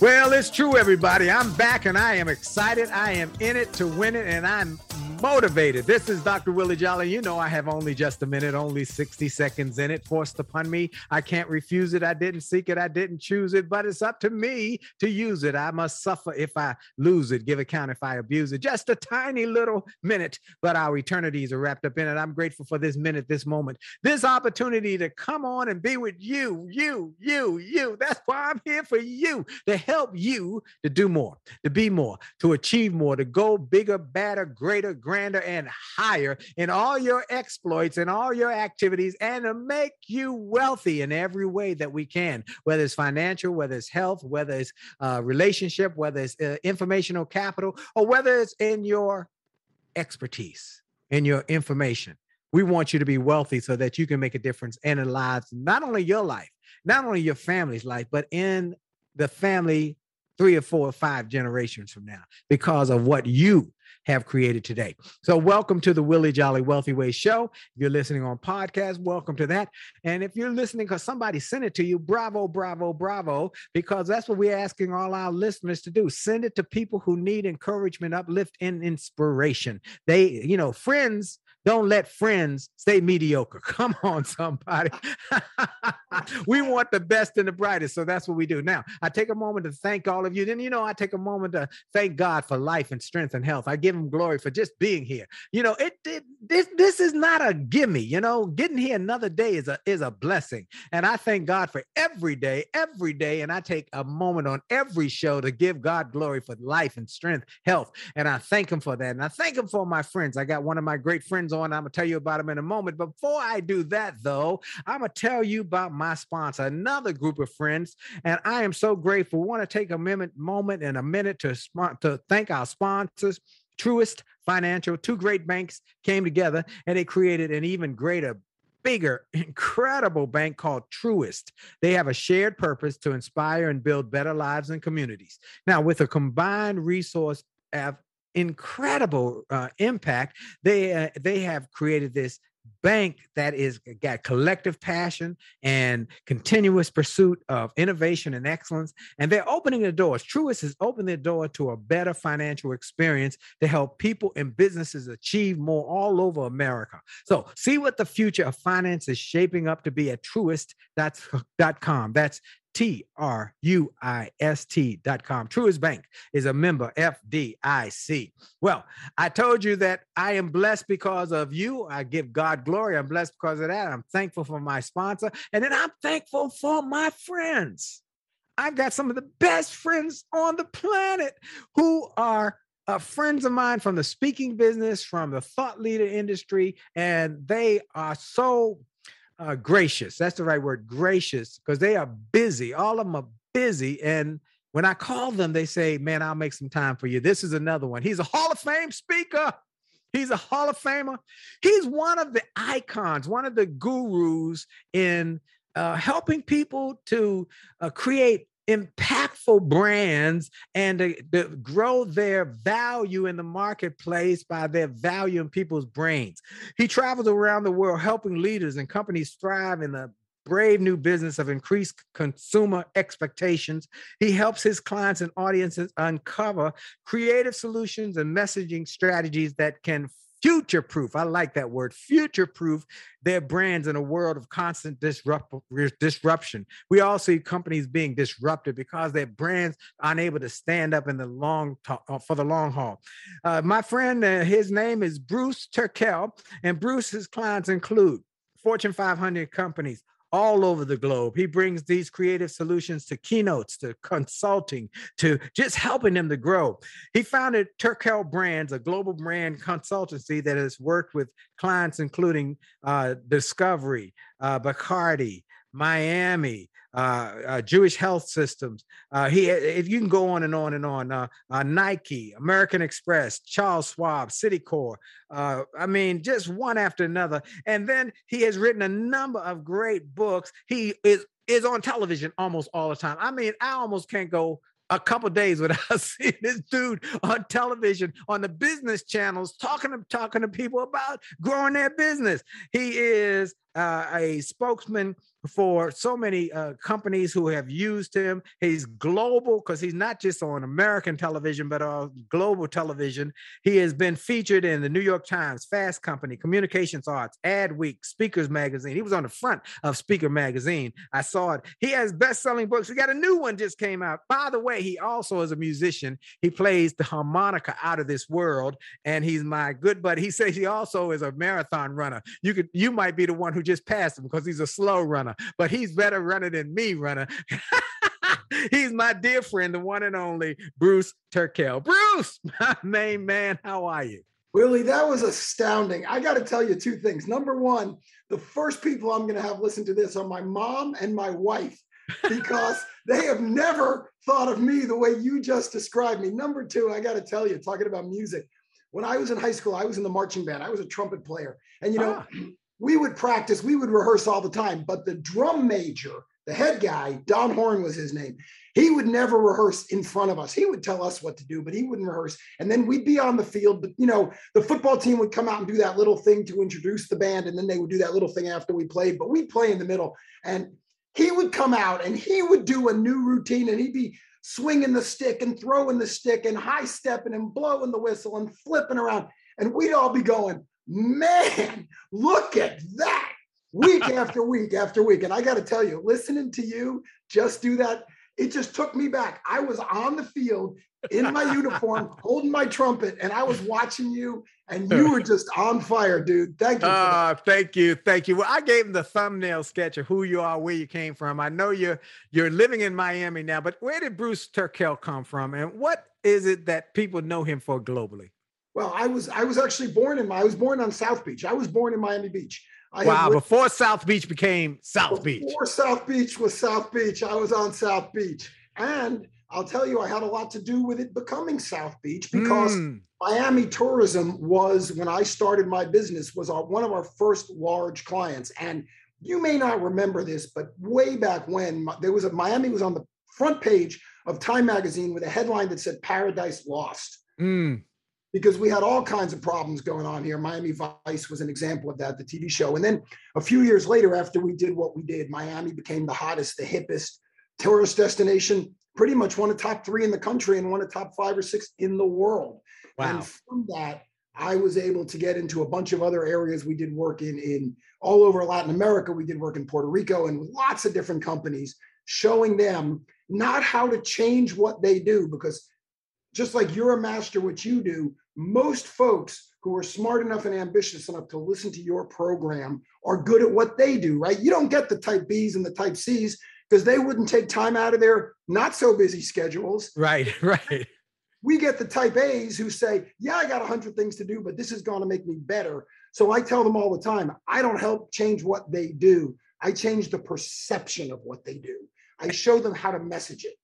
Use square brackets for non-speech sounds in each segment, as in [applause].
Well, it's true, everybody. I'm back and I am excited. I am in it to win it, and I'm motivated. This is Dr. Willie Jolly. You know, I have only just a minute, only 60 seconds in it forced upon me. I can't refuse it. I didn't seek it. I didn't choose it, but it's up to me to use it. I must suffer if I lose it, give account if I abuse it. Just a tiny little minute, but our eternities are wrapped up in it. I'm grateful for this minute, this moment, this opportunity to come on and be with you, you, you, you. That's why I'm here for you to help you to do more, to be more, to achieve more, to go bigger, badder, greater, grander and higher in all your exploits and all your activities and to make you wealthy in every way that we can, whether it's financial, whether it's health, whether it's uh, relationship, whether it's uh, informational capital, or whether it's in your expertise, in your information. We want you to be wealthy so that you can make a difference in the lives, not only your life, not only your family's life, but in the family three or four or five generations from now because of what you have created today. So, welcome to the Willie Jolly Wealthy Way Show. If you're listening on podcast, welcome to that. And if you're listening because somebody sent it to you, bravo, bravo, bravo, because that's what we're asking all our listeners to do. Send it to people who need encouragement, uplift, and inspiration. They, you know, friends don't let friends stay mediocre. [laughs] Come on, somebody. [laughs] we want the best and the brightest. So that's what we do. Now, I take a moment to thank all of you. Then, you know, I take a moment to thank God for life and strength and health. I give him glory for just being here. You know, it, it this this is not a gimme, you know, getting here another day is a is a blessing. And I thank God for every day, every day. And I take a moment on every show to give God glory for life and strength, health. And I thank him for that. And I thank him for my friends. I got one of my great friends on. I'm gonna tell you about them in a moment. Before I do that, though, I'm gonna tell you about my sponsor, another group of friends, and I am so grateful. Want to take a minute, moment and a minute to to thank our sponsors. Truist Financial, two great banks came together and they created an even greater bigger, [laughs] incredible bank called Truist. They have a shared purpose to inspire and build better lives and communities. Now, with a combined resource of incredible uh, impact, they uh, they have created this bank that is got collective passion and continuous pursuit of innovation and excellence and they're opening the doors. Truist has opened the door to a better financial experience to help people and businesses achieve more all over america. So see what the future of finance is shaping up to be at truist.com that's T R U I S T dot com. Truist Bank is a member FDIC. Well, I told you that I am blessed because of you. I give God glory. I'm blessed because of that. I'm thankful for my sponsor. And then I'm thankful for my friends. I've got some of the best friends on the planet who are uh, friends of mine from the speaking business, from the thought leader industry, and they are so uh, gracious. That's the right word, gracious, because they are busy. All of them are busy. And when I call them, they say, Man, I'll make some time for you. This is another one. He's a Hall of Fame speaker. He's a Hall of Famer. He's one of the icons, one of the gurus in uh, helping people to uh, create impactful brands and to, to, grow their value in the marketplace by their value in people's brains. He travels around the world helping leaders and companies thrive in the brave new business of increased consumer expectations. He helps his clients and audiences uncover creative solutions and messaging strategies that can future proof. I like that word, future proof their brands in a world of constant disrupt, disruption. We all see companies being disrupted because their brands are unable to stand up in the long uh, for the long haul. Uh, my friend, uh, his name is Bruce Turkel, and Bruce's clients include Fortune 500 companies, all over the globe. He brings these creative solutions to keynotes, to consulting, to just helping them to grow. He founded Turkel Brands, a global brand consultancy that has worked with clients including uh, Discovery, uh, Bacardi, Miami, uh, uh, Jewish health systems. Uh, he, if you can go on and on and on, uh, uh, Nike, American Express, Charles Schwab, Citicorp. Uh, I mean, just one after another. And then he has written a number of great books. He is is on television almost all the time. I mean, I almost can't go a couple [laughs] days without [laughs] seeing this dude on television on the business channels talking to talking to people about growing their business. He is uh, a spokesman for so many uh, companies who have used him. He's global because he's not just on American television, but on global television. He has been featured in the New York Times, Fast Company, Communications Arts, Adweek, Speakers Magazine. He was on the front of Speaker Magazine. I saw it. He has best-selling books. He got a new one just came out. By the way, he also is a musician. He plays the harmonica out of this world, and he's my good buddy. He says he also is a marathon runner. You could, you might be the one who just passed him because he's a slow runner, but he's better runner than me runner. [laughs] he's my dear friend, the one and only Bruce Turkel. Bruce, [laughs] my main man, how are you? Willie, that was astounding. I got to tell you two things. Number one, the first people I'm going to have listen to this are my mom and my wife [laughs] because they have never thought of me the way you just described me. Number two, I got to tell you, talking about music, when I was in high school, I was in the marching band. I was a trumpet player. And, you know, ah [clears throat] we would practice, we would rehearse all the time. But the drum major, the head guy, Don Horn was his name, he would never rehearse in front of us. He would tell us what to do, but he wouldn't rehearse. And then we'd be on the field. But, you know, the football team would come out and do that little thing to introduce the band. And then they would do that little thing after we played. But we'd play in the middle. And he would come out and he would do a new routine and he'd be swinging the stick and throwing the stick and high stepping and blowing the whistle and flipping around. And we'd all be going, man, look at that week [laughs] after week after week. And I got to tell you, listening to you just do that, it just took me back. I was on the field in my uniform, [laughs] holding my trumpet, and I was watching you, and you were [laughs] just on fire, dude. Thank you. Uh, thank you, thank you. Well, I gave him the thumbnail sketch of who you are, where you came from. I know you're you're living in Miami now, but where did Bruce Turkel come from, and what is it that people know him for globally? Well, I was I was actually born in I was born on South Beach. I was born in Miami Beach. I wow! Lived, before South Beach became South before Beach. Before South Beach was South Beach, I was on South Beach, and I'll tell you, I had a lot to do with it becoming South Beach because Mm, Miami tourism was when I started my business was our, one of our first large clients. And you may not remember this, but way back when there was a Miami was on the front page of Time magazine with a headline that said Paradise Lost mm, because we had all kinds of problems going on here. Miami Vice was an example of that, the TV show. And then a few years later, after we did what we did, Miami became the hottest, the hippest tourist destination, pretty much one of top three in the country and one of top five or six in the world. wow. And from that, I was able to get into a bunch of other areas. We did work in, in all over Latin America. We did work in Puerto Rico and lots of different companies, showing them not how to change what they do, because just like you're a master what you do, most folks who are smart enough and ambitious enough to listen to your program are good at what they do, right? You don't get the type Bs and the type Cs because they wouldn't take time out of their not so busy schedules Right, [laughs] right. we get the type A's who say, Yeah, I got a hundred things to do, but this is going to make me better. So I tell them all the time, I don't help change what they do. I change the perception of what they do. I show them how to message it.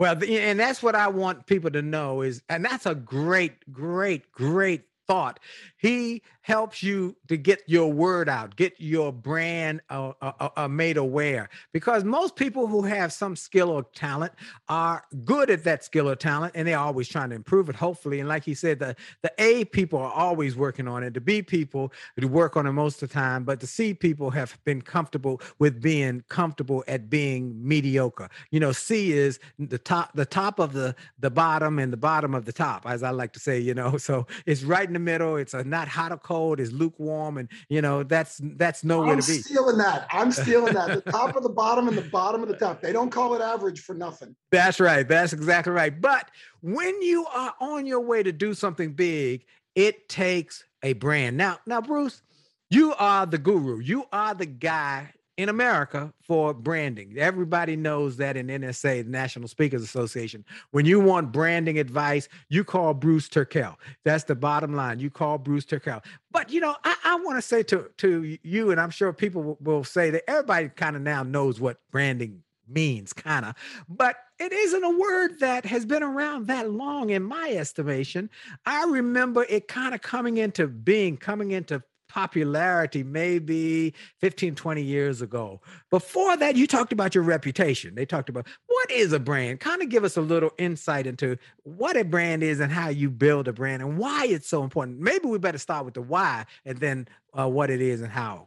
Well, and that's what I want people to know is, and that's a great, great, great thought. He helps you to get your word out, get your brand uh, uh, uh, made aware. Because most people who have some skill or talent are good at that skill or talent, and they're always trying to improve it. Hopefully, and like he said, the the A people are always working on it. The B people work on it most of the time, but the C people have been comfortable with being comfortable at being mediocre. You know, C is the top, the top of the the bottom, and the bottom of the top, as I like to say. You know, [laughs] so it's right in the middle. It's a not hot or cold. It's lukewarm, and you know that's that's nowhere I'm to be. stealing that. I'm stealing that. The top of the bottom and the bottom of the top. They don't call it average for nothing. That's right. That's exactly right. But when you are on your way to do something big, it takes a brand. Now, now, Bruce, you are the guru. You are the guy in America for branding. Everybody knows that in NSA, the National Speakers Association. When you want branding advice, you call Bruce Turkel. That's the bottom line. You call Bruce Turkel. But you know, I, I want to say to to you, and I'm sure people will, will say that everybody kind of now knows what branding means, kind of, but it isn't a word that has been around that long, in my estimation. I remember it kind of coming into being, coming into popularity maybe 15 20 years ago before that you talked about your reputation they talked about what is a brand kind of give us a little insight into what a brand is and how you build a brand and why it's so important maybe we better start with the why and then uh, what it is and how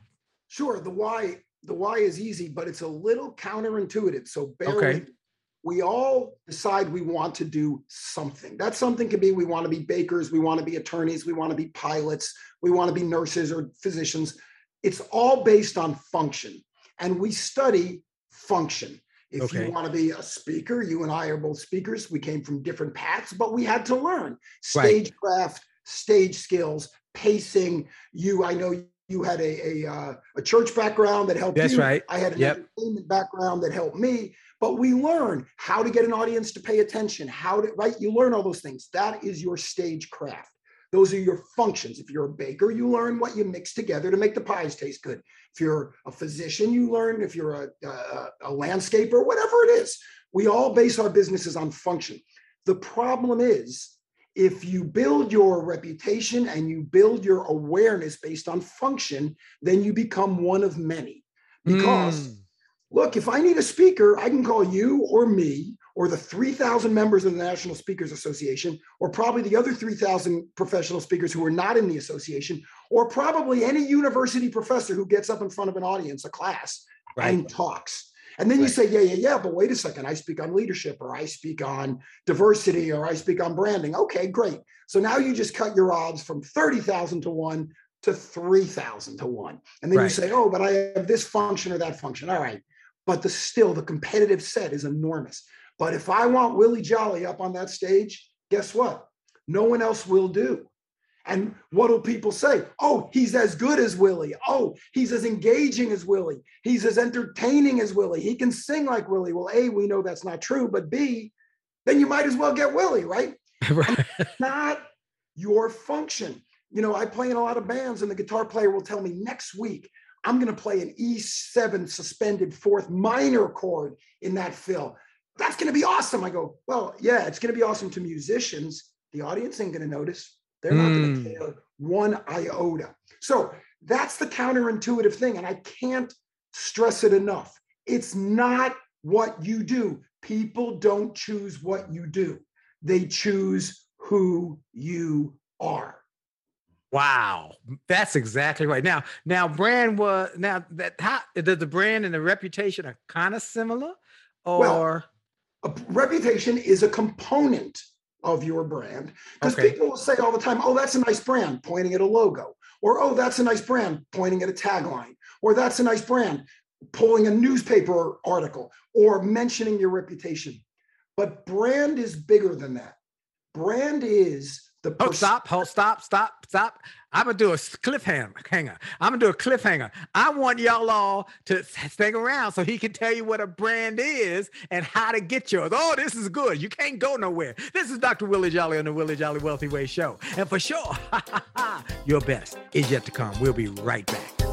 Sure, the why the why is easy, but it's a little counterintuitive. So bear Okay. with me. We all decide we want to do something. That something can be we want to be bakers, we want to be attorneys, we want to be pilots, we want to be nurses or physicians. It's all based on function. And we study function. If Okay. you want to be a speaker, you and I are both speakers. We came from different paths, but we had to learn Right. stagecraft, stage skills, pacing. You, I know you had a a, uh, a church background that helped That's you. right. I had an Yep. entertainment background that helped me. But we learn how to get an audience to pay attention. How to right? You learn all those things. That is your stagecraft. Those are your functions. If you're a baker, you learn what you mix together to make the pies taste good. If you're a physician, you learn. If you're a, a, a landscaper, whatever it is, we all base our businesses on function. The problem is if you build your reputation and you build your awareness based on function, then you become one of many. Because Mm. Look, if I need a speaker, I can call you or me or the 3,000 members of the National Speakers Association, or probably the other 3,000 professional speakers who are not in the association, or probably any university professor who gets up in front of an audience, a class, right and talks. And then you say, yeah, yeah, yeah, but wait a second. I speak on leadership, or I speak on diversity, or I speak on branding. Okay, great. So now you just cut your odds from 30,000 to one to 3,000 to one. And then you say, oh, but I have this function or that function. All right. But the still, the competitive set is enormous. But if I want Willie Jolly up on that stage, guess what? No one else will do. And what will people say? Oh, he's as good as Willie. Oh, he's as engaging as Willie. He's as entertaining as Willie. He can sing like Willie. Well, A, we know that's not true, but B, then you might as well get Willie, right? [laughs] right Not your function. You know, I play in a lot of bands, and the guitar player will tell me next week, I'm going to play an E7 suspended fourth minor chord in that fill. that's going to be awesome. I go, well, yeah, it's going to be awesome to musicians. The audience ain't going to notice. They're not going Mm. to care one iota. So that's the counterintuitive thing. And I can't stress it enough. It's not what you do. People don't choose what you do, they choose who you are. Wow, that's exactly right. Now, now brand was now that how the, the brand and the reputation are kind of similar, or Well, reputation is a component of your brand because Okay. people will say all the time, "Oh, that's a nice brand," pointing at a logo, or "Oh, that's a nice brand," pointing at a tagline, or "That's a nice brand," pulling a newspaper article, or mentioning your reputation. But brand is bigger than that. Brand is the Oh, stop, hold, stop, stop, stop. I'm gonna do a cliffhanger. Hanger. I'm gonna do a cliffhanger. I want y'all all to s- stick around so he can tell you what a brand is and how to get yours. Oh, this is good. You can't go nowhere. This is Dr. Willie Jolly on the Willie Jolly Wealthy Way Show. And for sure, [laughs] your best is yet to come. We'll be right back.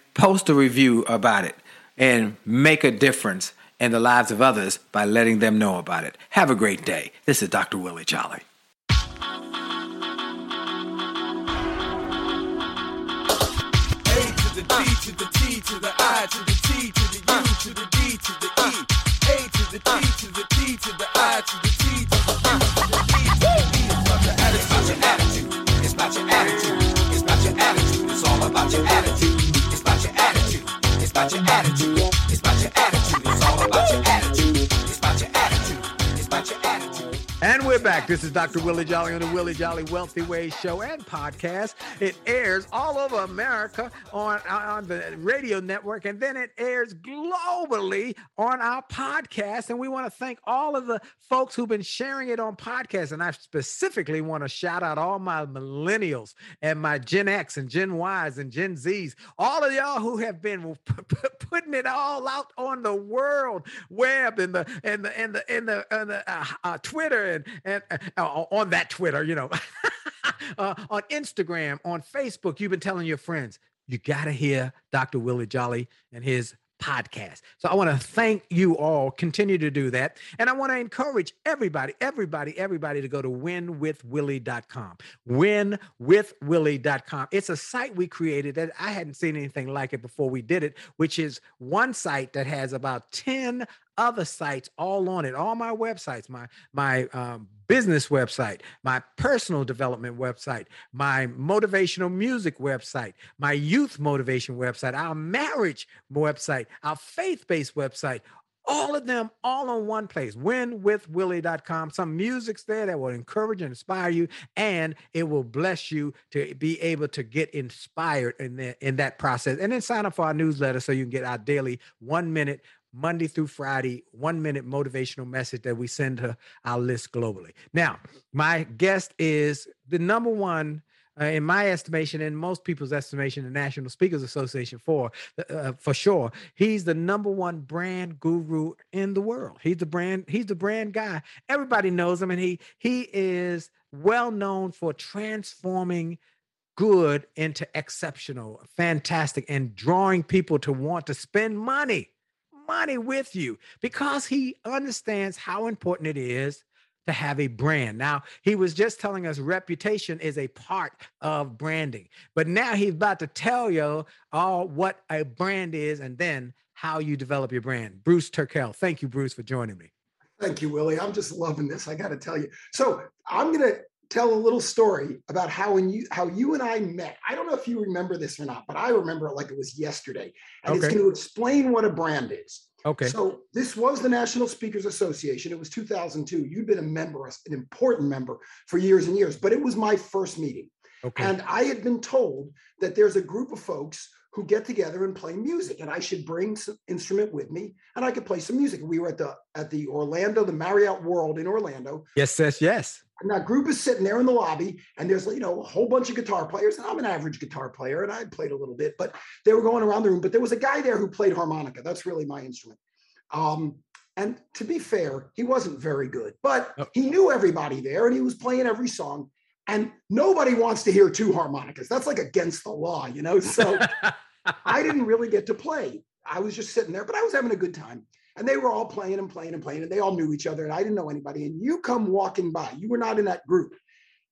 post a review about it and make a difference in the lives of others by letting them know about it. Have a great day. This is Dr. Willie Jolly. Your attitude. It's about your attitude. It's all about your attitude. About your attitude. It's about your attitude. It's all about your attitude. Back. This is Dr. Willie Jolly on the Willie Jolly Wealthy Way show and podcast. It airs all over America on, on the radio network, and then it airs globally on our podcast. And we want to thank all of the folks who've been sharing it on podcasts. And I specifically want to shout out all my millennials and my Gen X and Gen Ys and Gen Zs, all of y'all who have been [laughs] putting it all out on the world web and the and the and the and the, and the uh, uh, Twitter and and uh, on that Twitter, you know, [laughs] uh, on Instagram, on Facebook. You've been telling your friends you got to hear Dr. Willie Jolly and his podcast. So I want to thank you all. Continue to do that. And I want to encourage everybody, everybody, everybody to go to winwithwillie.com. Winwithwillie.com. It's a site we created that I hadn't seen anything like it before we did it, which is one site that has about 10 other sites all on it all my websites my my um, business website my personal development website my motivational music website my youth motivation website our marriage website our faith-based website All of them, all on one place. Winwithwillie.com. Some music's there that will encourage and inspire you, and it will bless you to be able to get inspired in, the, in that process. And then sign up for our newsletter so you can get our daily one minute Monday through Friday, one minute motivational message that we send to our list globally. Now, my guest is the number one. Uh, in my estimation, in most people's estimation, the National Speakers Association for uh, for sure, he's the number one brand guru in the world. He's the brand. He's the brand guy. Everybody knows him, and he he is well known for transforming good into exceptional, fantastic, and drawing people to want to spend money money with you because he understands how important it is to have a brand. Now, he was just telling us reputation is a part of branding, but now he's about to tell you all what a brand is and then how you develop your brand. Bruce Turkel. Thank you, Bruce, for joining me. Thank you, Willie. I'm just loving this. I got to tell you. So I'm going to tell a little story about how when you how you and I met. I don't know if you remember this or not, but I remember it like it was yesterday. And Okay. it's going to explain what a brand is. Okay. So this was the National Speakers Association. It was 2002. You'd been a member, an important member for years and years, but it was my first meeting. okay. And I had been told that there's a group of folks who get together and play music, and I should bring some instrument with me, and I could play some music. We were at the at the Orlando, the Marriott World in Orlando, yes, yes, yes. and that group is sitting there in the lobby, and there's you know a whole bunch of guitar players, and I'm an average guitar player, and I played a little bit, but they were going around the room. But there was a guy there who played harmonica. That's really my instrument. Um, and to be fair, he wasn't very good, but Oh. he knew everybody there, and he was playing every song. And nobody wants to hear two harmonicas. That's like against the law, you know. So [laughs] I didn't really get to play. I was just sitting there, but I was having a good time. And they were all playing and playing and playing, and they all knew each other, and I didn't know anybody. And you come walking by, you were not in that group.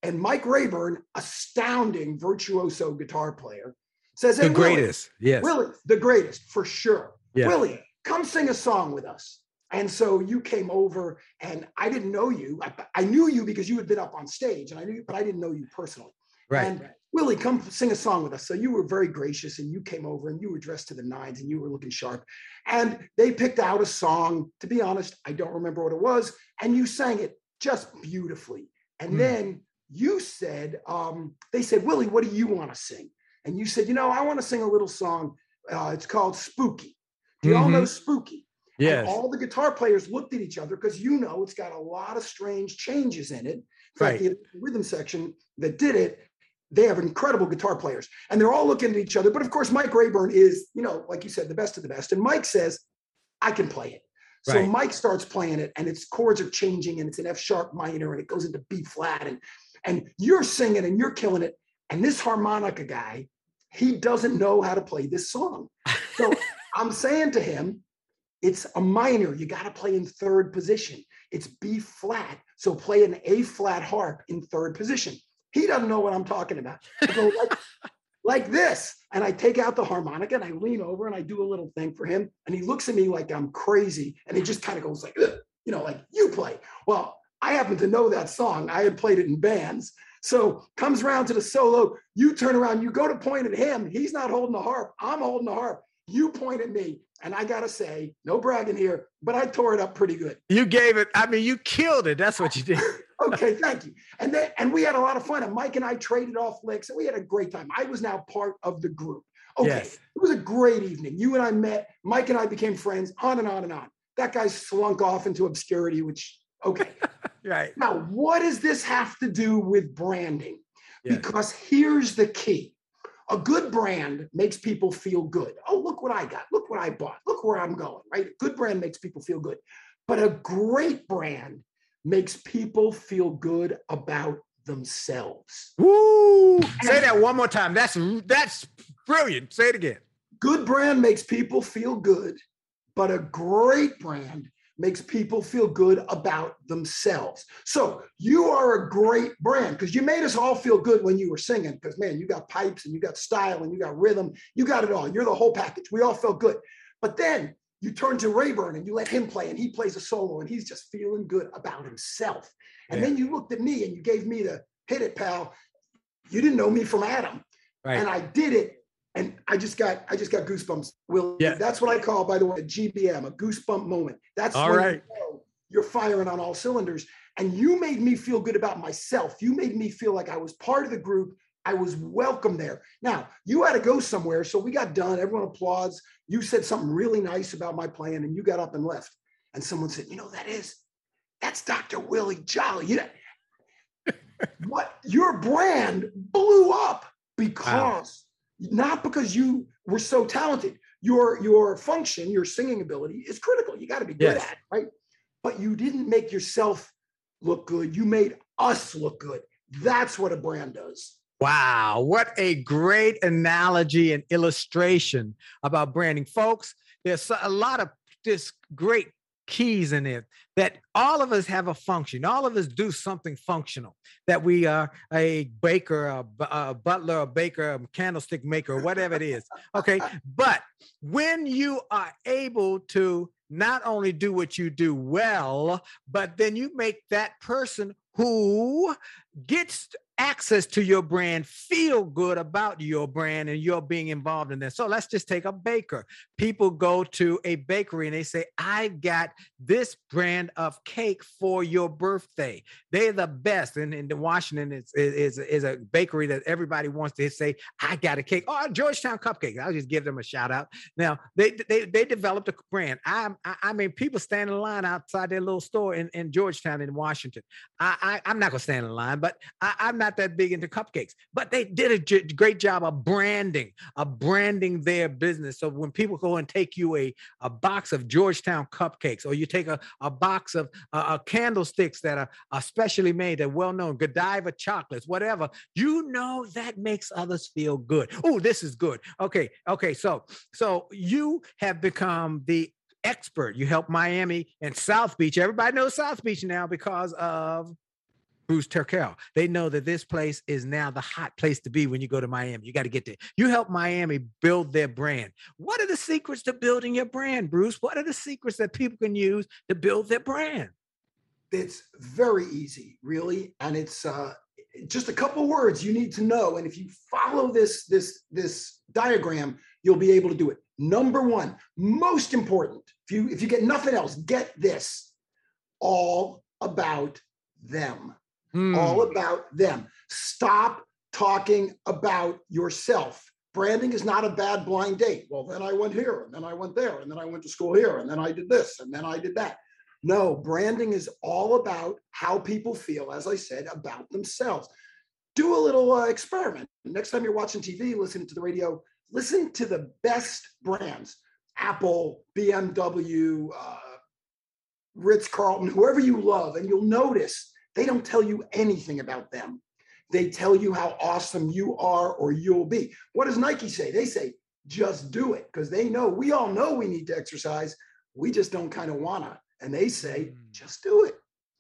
And Mike Rayburn, astounding virtuoso guitar player, says, the "Hey, Willie, greatest. Yes. Willie, the greatest for sure. Yeah. Willie, come sing a song with us. And so you came over, and I didn't know you. I, I knew you because you had been up on stage, and I knew, you, but I didn't know you personally. Right. And Willie, come sing a song with us. So you were very gracious, and you came over, and you were dressed to the nines, and you were looking sharp. And they picked out a song. To be honest, I don't remember what it was, and you sang it just beautifully. And Hmm. then you said, um, they said, Willie, what do you want to sing? And you said, you know, I want to sing a little song. Uh, it's called Spooky. Do you all know Spooky? And all the guitar players looked at each other because you know it's got a lot of strange changes in it. In fact, Right. the rhythm section that did it, they have incredible guitar players, and they're all looking at each other. But of course, Mike Rayburn is, you know, like you said, the best of the best. And Mike says, "I can play it." So Right. Mike starts playing it, and its chords are changing, and it's an F sharp minor, and it goes into B flat, and and you're singing and you're killing it. And this harmonica guy, he doesn't know how to play this song. So [laughs] I'm saying to him, it's a minor. You got to play in third position. It's B flat. So play an A flat harp in third position. He doesn't know what I'm talking about. I go like, [laughs] like this. And I take out the harmonica and I lean over and I do a little thing for him. And he looks at me like I'm crazy. And he just kind of goes like, "Ugh," you know, like you play. Well, I happen to know that song. I had played it in bands. So comes around to the solo. You turn around, you go to point at him. He's not holding the harp. I'm holding the harp. You point at me. And I got to say, no bragging here, but I tore it up pretty good. You gave it. I mean, you killed it. That's what you did. [laughs] Okay, thank you. And then and we had a lot of fun. And Mike and I traded off licks and we had a great time. I was now part of the group. Okay. Yes. It was a great evening. You and I met. Mike and I became friends, on and on and on. That guy slunk off into obscurity, which okay. [laughs] Right. Now, what does this have to do with branding? Yes. Because here's the key a good brand makes people feel good. Oh, look what I got. Look what I bought. Look where I'm going, right? A good brand makes people feel good. But a great brand makes people feel good about themselves. Woo! Say that one more time. That's that's brilliant. Say it again. Good brand makes people feel good, but a great brand makes people feel good about themselves. So you are a great brand because you made us all feel good when you were singing. Because man, you got pipes and you got style and you got rhythm, you got it all. You're the whole package. We all felt good. But then you turn to Rayburn and you let him play, and he plays a solo, and he's just feeling good about himself. And Yeah. then you looked at me and you gave me the hit it, pal. You didn't know me from Adam. Right. And I did it and I just got I just got goosebumps. Will Yeah. that's what I call, by the way, a GBM, a goosebump moment. That's All when you right. know you're firing on all cylinders. And you made me feel good about myself. You made me feel like I was part of the group. I was welcome there. Now you had to go somewhere, so we got done. Everyone applauds. You said something really nice about my plan, and you got up and left. And someone said, "You know that is, that's Dr. Willie Jolly." You know, [laughs] what your brand blew up because not because you were so talented. Your your function, your singing ability is critical. You got to be good Yes. at, it, right? But you didn't make yourself look good. You made us look good. That's what a brand does. Wow, what a great analogy and illustration about branding. Folks, there's a lot of this great keys in it that all of us have a function. All of us do something functional. That we are a baker, a, a butler, a baker, a candlestick maker, whatever it is. Okay. But when you are able to not only do what you do well, but then you make that person who gets access to your brand feel good about your brand and you're being involved in this. So let's just take a baker. People go to a bakery and they say, I got this brand of cake for your birthday. They're the best. And in Washington, it's, is, is a bakery that everybody wants to say, I got a cake. Oh, Georgetown Cupcakes. I'll just give them a shout out. Now, they they, they developed a brand. I, I I mean, people stand in line outside their little store in, in Georgetown in Washington. I, I I'm not gonna stand in line, but I, I'm not that big into cupcakes. But they did a j- great job of branding, of branding their business. So when people go and take you a a box of Georgetown cupcakes, or you take a, a box of uh, candlesticks that are, are specially made, that well known, Godiva chocolates, whatever, you know that makes others feel good. Oh, this is good. Okay, okay. So so you have become the expert. You help Miami and South Beach. Everybody knows South Beach now because of Bruce Turkel. They know that this place is now the hot place to be when you go to Miami. You got to get there. You help Miami build their brand. What are the secrets to building your brand, Bruce? What are the secrets that people can use to build their brand? It's very easy, really, and it's uh, just a couple words you need to know. And if you follow this this this diagram, you'll be able to do it. Number one, most important. If you if you get nothing else, get this. All about them. Hmm. All about them. Stop talking about yourself. Branding is not a bad blind date. Well, then I went here, and then I went there, and then I went to school here, and then I did this, and then I did that. No, branding is all about how people feel, as I said, about themselves. Do a little uh, experiment. Next time you're watching TV, listening to the radio, listen to the best brands Apple, BMW, uh, Ritz Carlton, whoever you love, and you'll notice they don't tell you anything about them. They tell you how awesome you are or you'll be. What does Nike say? They say, just do it because they know we all know we need to exercise. We just don't kind of wanna. And they say, Mm. just do it.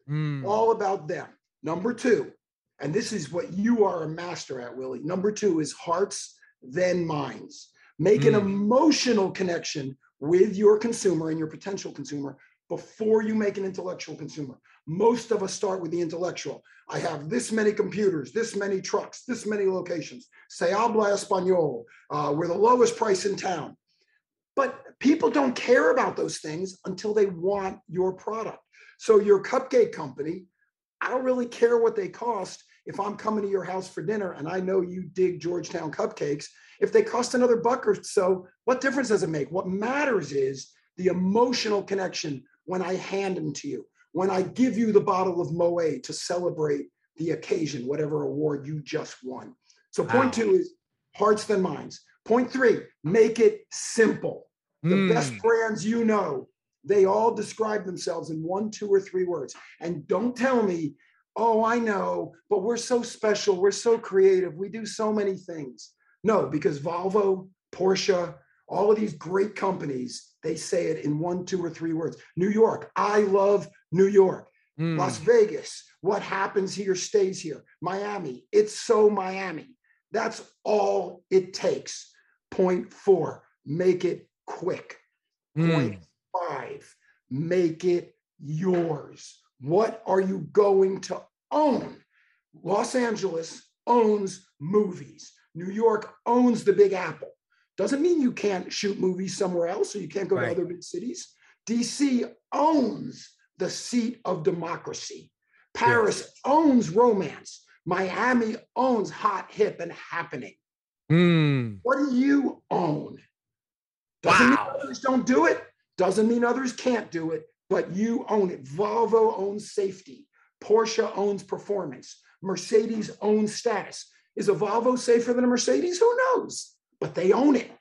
Hmm. All about them. Number two, and this is what you are a master at, Willie. Number two is hearts, then minds. Make an Mm. emotional connection with your consumer and your potential consumer before you make an intellectual consumer. Most of us start with the intellectual. I have this many computers, this many trucks, this many locations. Se habla español. Uh, we're the lowest price in town. But people don't care about those things until they want your product. So your cupcake company, I don't really care what they cost if I'm coming to your house for dinner and I know you dig Georgetown cupcakes. If they cost another buck or so, what difference does it make? What matters is the emotional connection when I hand them to you, when I give you the bottle of Moet to celebrate the occasion, whatever award you just won. So point Wow. two is hearts than minds. Point three, make it simple. The best Mm. brands you know, they all describe themselves in one, two, or three words. And don't tell me, oh, I know, but we're so special. We're so creative. We do so many things. No, because Volvo, Porsche, all of these great companies, they say it in one, two, or three words. New York, I love New York. Hmm. Las Vegas, what happens here stays here. Miami, it's so Miami. That's all it takes. Point four, make it quick. Hmm. Point five, make it yours. What are you going to own? Los Angeles owns movies. New York owns the Big Apple. Doesn't mean you can't shoot movies somewhere else or you can't go Right. to other big cities. DC owns the seat of democracy. Paris owns romance. Miami owns hot, hip, and happening. Mm. What do you own? Doesn't Wow. mean others don't do it. Doesn't mean others can't do it, but you own it. Volvo owns safety. Porsche owns performance. Mercedes owns status. Is a Volvo safer than a Mercedes? Who knows? But they own it.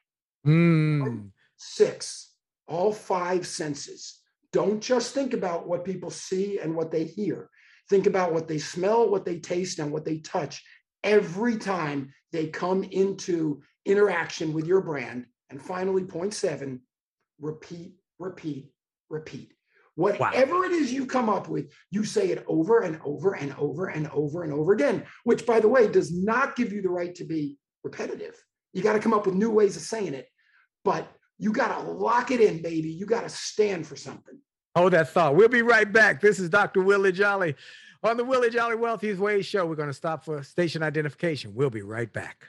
Mm. Six, all five senses. Don't just think about what people see and what they hear. Think about what they smell, what they taste, and what they touch every time they come into interaction with your brand. And finally, point seven, repeat, repeat, repeat. Whatever it is you come up with, you say it over and over and over and over and over again, which, by the way, does not give you the right to be repetitive. You got to come up with new ways of saying it, but you got to lock it in, baby. You got to stand for something. Hold that thought. We'll be right back. This is Dr. Willie Jolly on the Willie Jolly Wealthiest Ways show. We're going to stop for station identification. We'll be right back.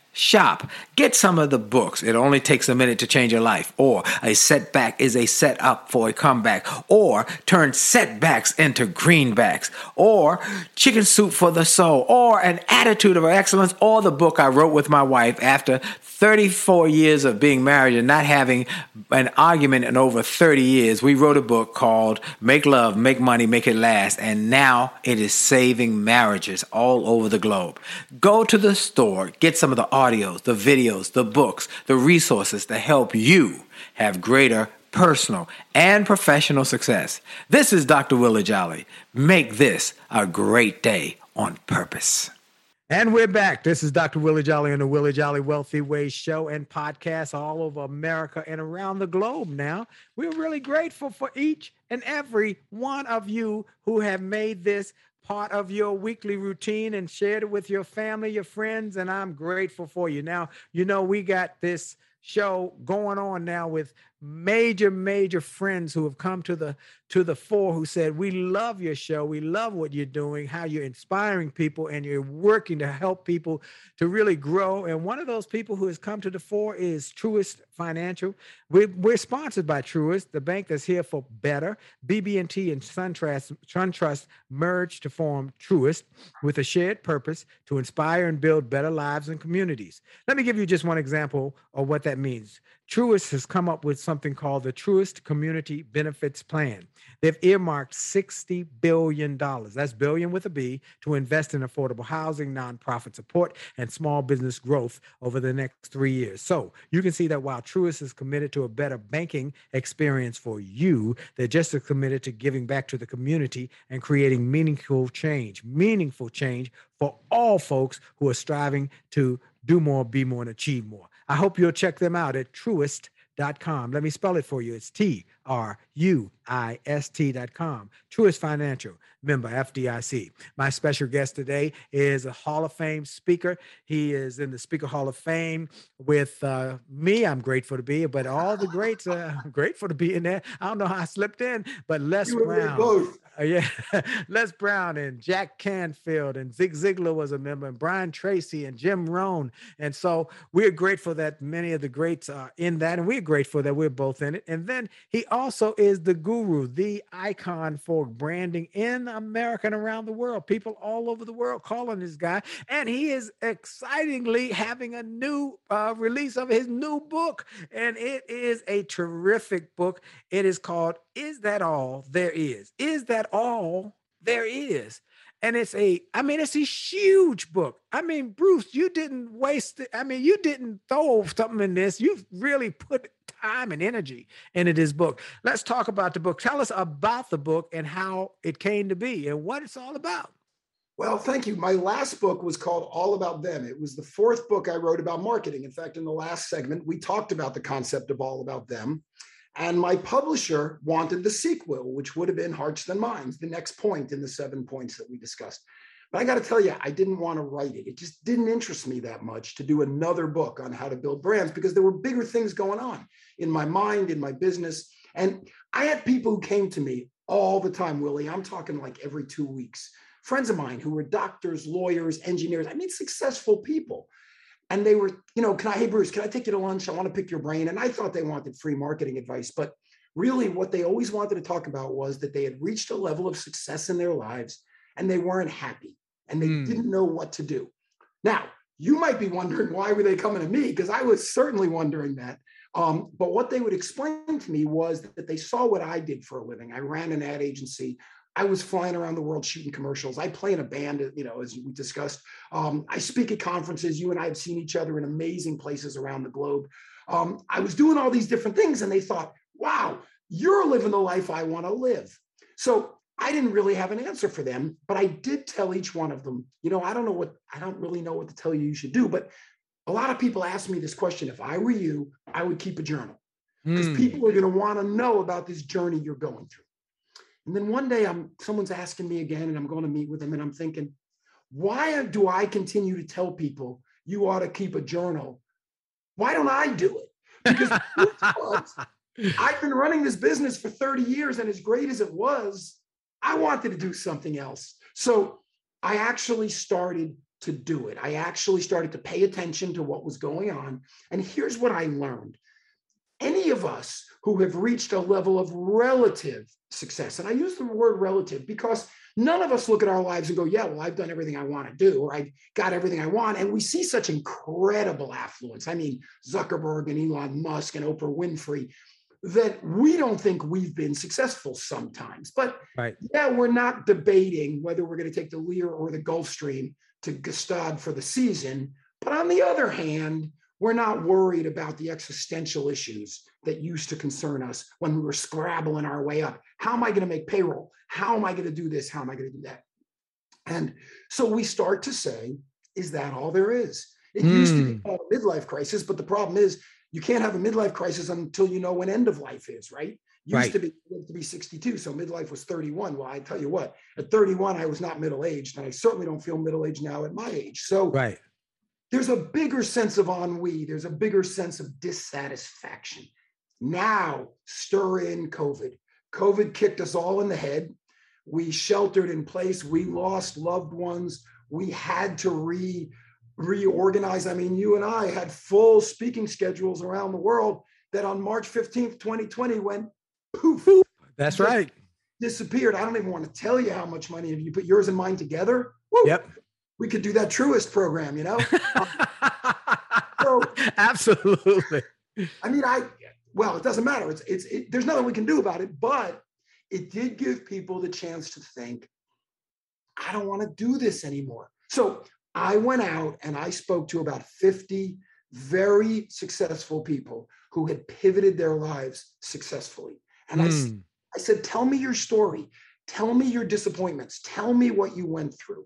shop. Get some of the books. It only takes a minute to change your life. Or a setback is a setup for a comeback. Or turn setbacks into greenbacks. Or chicken soup for the soul. Or an attitude of excellence. Or the book I wrote with my wife after 34 years of being married and not having an argument in over 30 years. We wrote a book called Make Love, Make Money, Make It Last. And now it is saving marriages all over the globe. Go to the store, get some of the audios, the videos, the books, the resources to help you have greater personal and professional success. This is Dr. Willie Jolly. Make this a great day on purpose. And we're back. This is Dr. Willie Jolly on the Willie Jolly Wealthy Ways show and podcast all over America and around the globe now. We're really grateful for each and every one of you who have made this part of your weekly routine and shared it with your family, your friends, and I'm grateful for you. Now, you know, we got this show going on now with major major friends who have come to the to the fore who said we love your show. We love what you're doing how you're inspiring people and you're working to help people to really grow. And one of those people who has come to the fore is truist financial. We're, we're sponsored by truist the bank that's here for better. Bb&t and suntrust suntrust merged to form truist with a shared purpose to inspire and build better lives and communities. Let me give you just one example of what that means Truist has come up with something called the Truist Community Benefits Plan. They've earmarked $60 billion, that's billion with a B, to invest in affordable housing, nonprofit support, and small business growth over the next three years. So you can see that while Truist is committed to a better banking experience for you, they're just as committed to giving back to the community and creating meaningful change, meaningful change for all folks who are striving to do more, be more, and achieve more. I hope you'll check them out at truist.com. Let me spell it for you. It's T R U I S T.com. Truist Financial, member FDIC. My special guest today is a Hall of Fame speaker. He is in the Speaker Hall of Fame with uh, me. I'm grateful to be, but all the greats, uh, [laughs] I'm grateful to be in there. I don't know how I slipped in, but Les Brown. Uh, yeah, [laughs] Les Brown and Jack Canfield and Zig Ziglar was a member, and Brian Tracy and Jim Rohn. And so we're grateful that many of the greats are in that, and we're grateful that we're both in it. And then he also is the guru, the icon for branding in America and around the world. People all over the world calling this guy. And he is excitingly having a new uh, release of his new book. And it is a terrific book. It is called Is That All There Is? Is That All There Is? And it's a i mean it's a huge book i mean bruce you didn't waste it i mean you didn't throw something in this you've really put time and energy into this book let's talk about the book tell us about the book and how it came to be and what it's all about well, thank you. My last book was called All About Them. It was the fourth book I wrote about marketing. In fact, in the last segment, we talked about the concept of All About Them. And my publisher wanted the sequel, which would have been Hearts Than Minds, the next point in the seven points that we discussed. But I got to tell you, I didn't want to write it. It just didn't interest me that much to do another book on how to build brands because there were bigger things going on in my mind, in my business. And I had people who came to me all the time, Willie. I'm talking like every two weeks. Friends of mine who were doctors, lawyers, engineers, I mean, successful people and they were, you know, can I, hey, Bruce, can I take you to lunch? I want to pick your brain. And I thought they wanted free marketing advice. But really, what they always wanted to talk about was that they had reached a level of success in their lives and they weren't happy and they mm. didn't know what to do. Now, you might be wondering why were they coming to me? Because I was certainly wondering that. Um, but what they would explain to me was that they saw what I did for a living. I ran an ad agency. I was flying around the world shooting commercials. I play in a band, you know, as we discussed. Um, I speak at conferences. You and I have seen each other in amazing places around the globe. Um, I was doing all these different things, and they thought, wow, you're living the life I want to live. So I didn't really have an answer for them, but I did tell each one of them, you know, I don't know what, I don't really know what to tell you you should do. But a lot of people ask me this question if I were you, I would keep a journal because mm. people are going to want to know about this journey you're going through. And then one day I'm someone's asking me again and I'm going to meet with them and I'm thinking, why do I continue to tell people you ought to keep a journal? Why don't I do it? Because [laughs] I've been running this business for 30 years and as great as it was, I wanted to do something else. So I actually started to do it. I actually started to pay attention to what was going on. And here's what I learned any of us who have reached a level of relative success. And I use the word relative because none of us look at our lives and go, yeah, well, I've done everything I want to do, or I've got everything I want. And we see such incredible affluence. I mean, Zuckerberg and Elon Musk and Oprah Winfrey, that we don't think we've been successful sometimes. But right. yeah, we're not debating whether we're going to take the Lear or the Gulfstream to Gstaad for the season. But on the other hand, we're not worried about the existential issues that used to concern us when we were scrabbling our way up. How am I going to make payroll? How am I going to do this? How am I going to do that? And so we start to say, is that all there is? It mm. used to be hmm. called a midlife crisis, but the problem is you can't have a midlife crisis until you know when end of life is, right? Used right. to be to be 62, so midlife was 31. Well, I tell you what, at 31, I was not middle aged, and I certainly don't feel middle aged now at my age. So right there's a bigger sense of ennui, there's a bigger sense of dissatisfaction. Now, stir in COVID. COVID kicked us all in the head. We sheltered in place. We lost loved ones. We had to re reorganize. I mean, you and I had full speaking schedules around the world that on March 15th, 2020 went poof. That's right. Disappeared. I don't even want to tell you how much money if you put yours and mine together. Woo, yep we could do that Truist program, you know? [laughs] so, Absolutely. I mean, I, well, it doesn't matter. It's, it's, it, there's nothing we can do about it, but it did give people the chance to think, I don't want to do this anymore. So I went out and I spoke to about 50 very successful people who had pivoted their lives successfully. And mm. I, hmm. I said, Tell me your story. Tell me your disappointments. Tell me what you went through.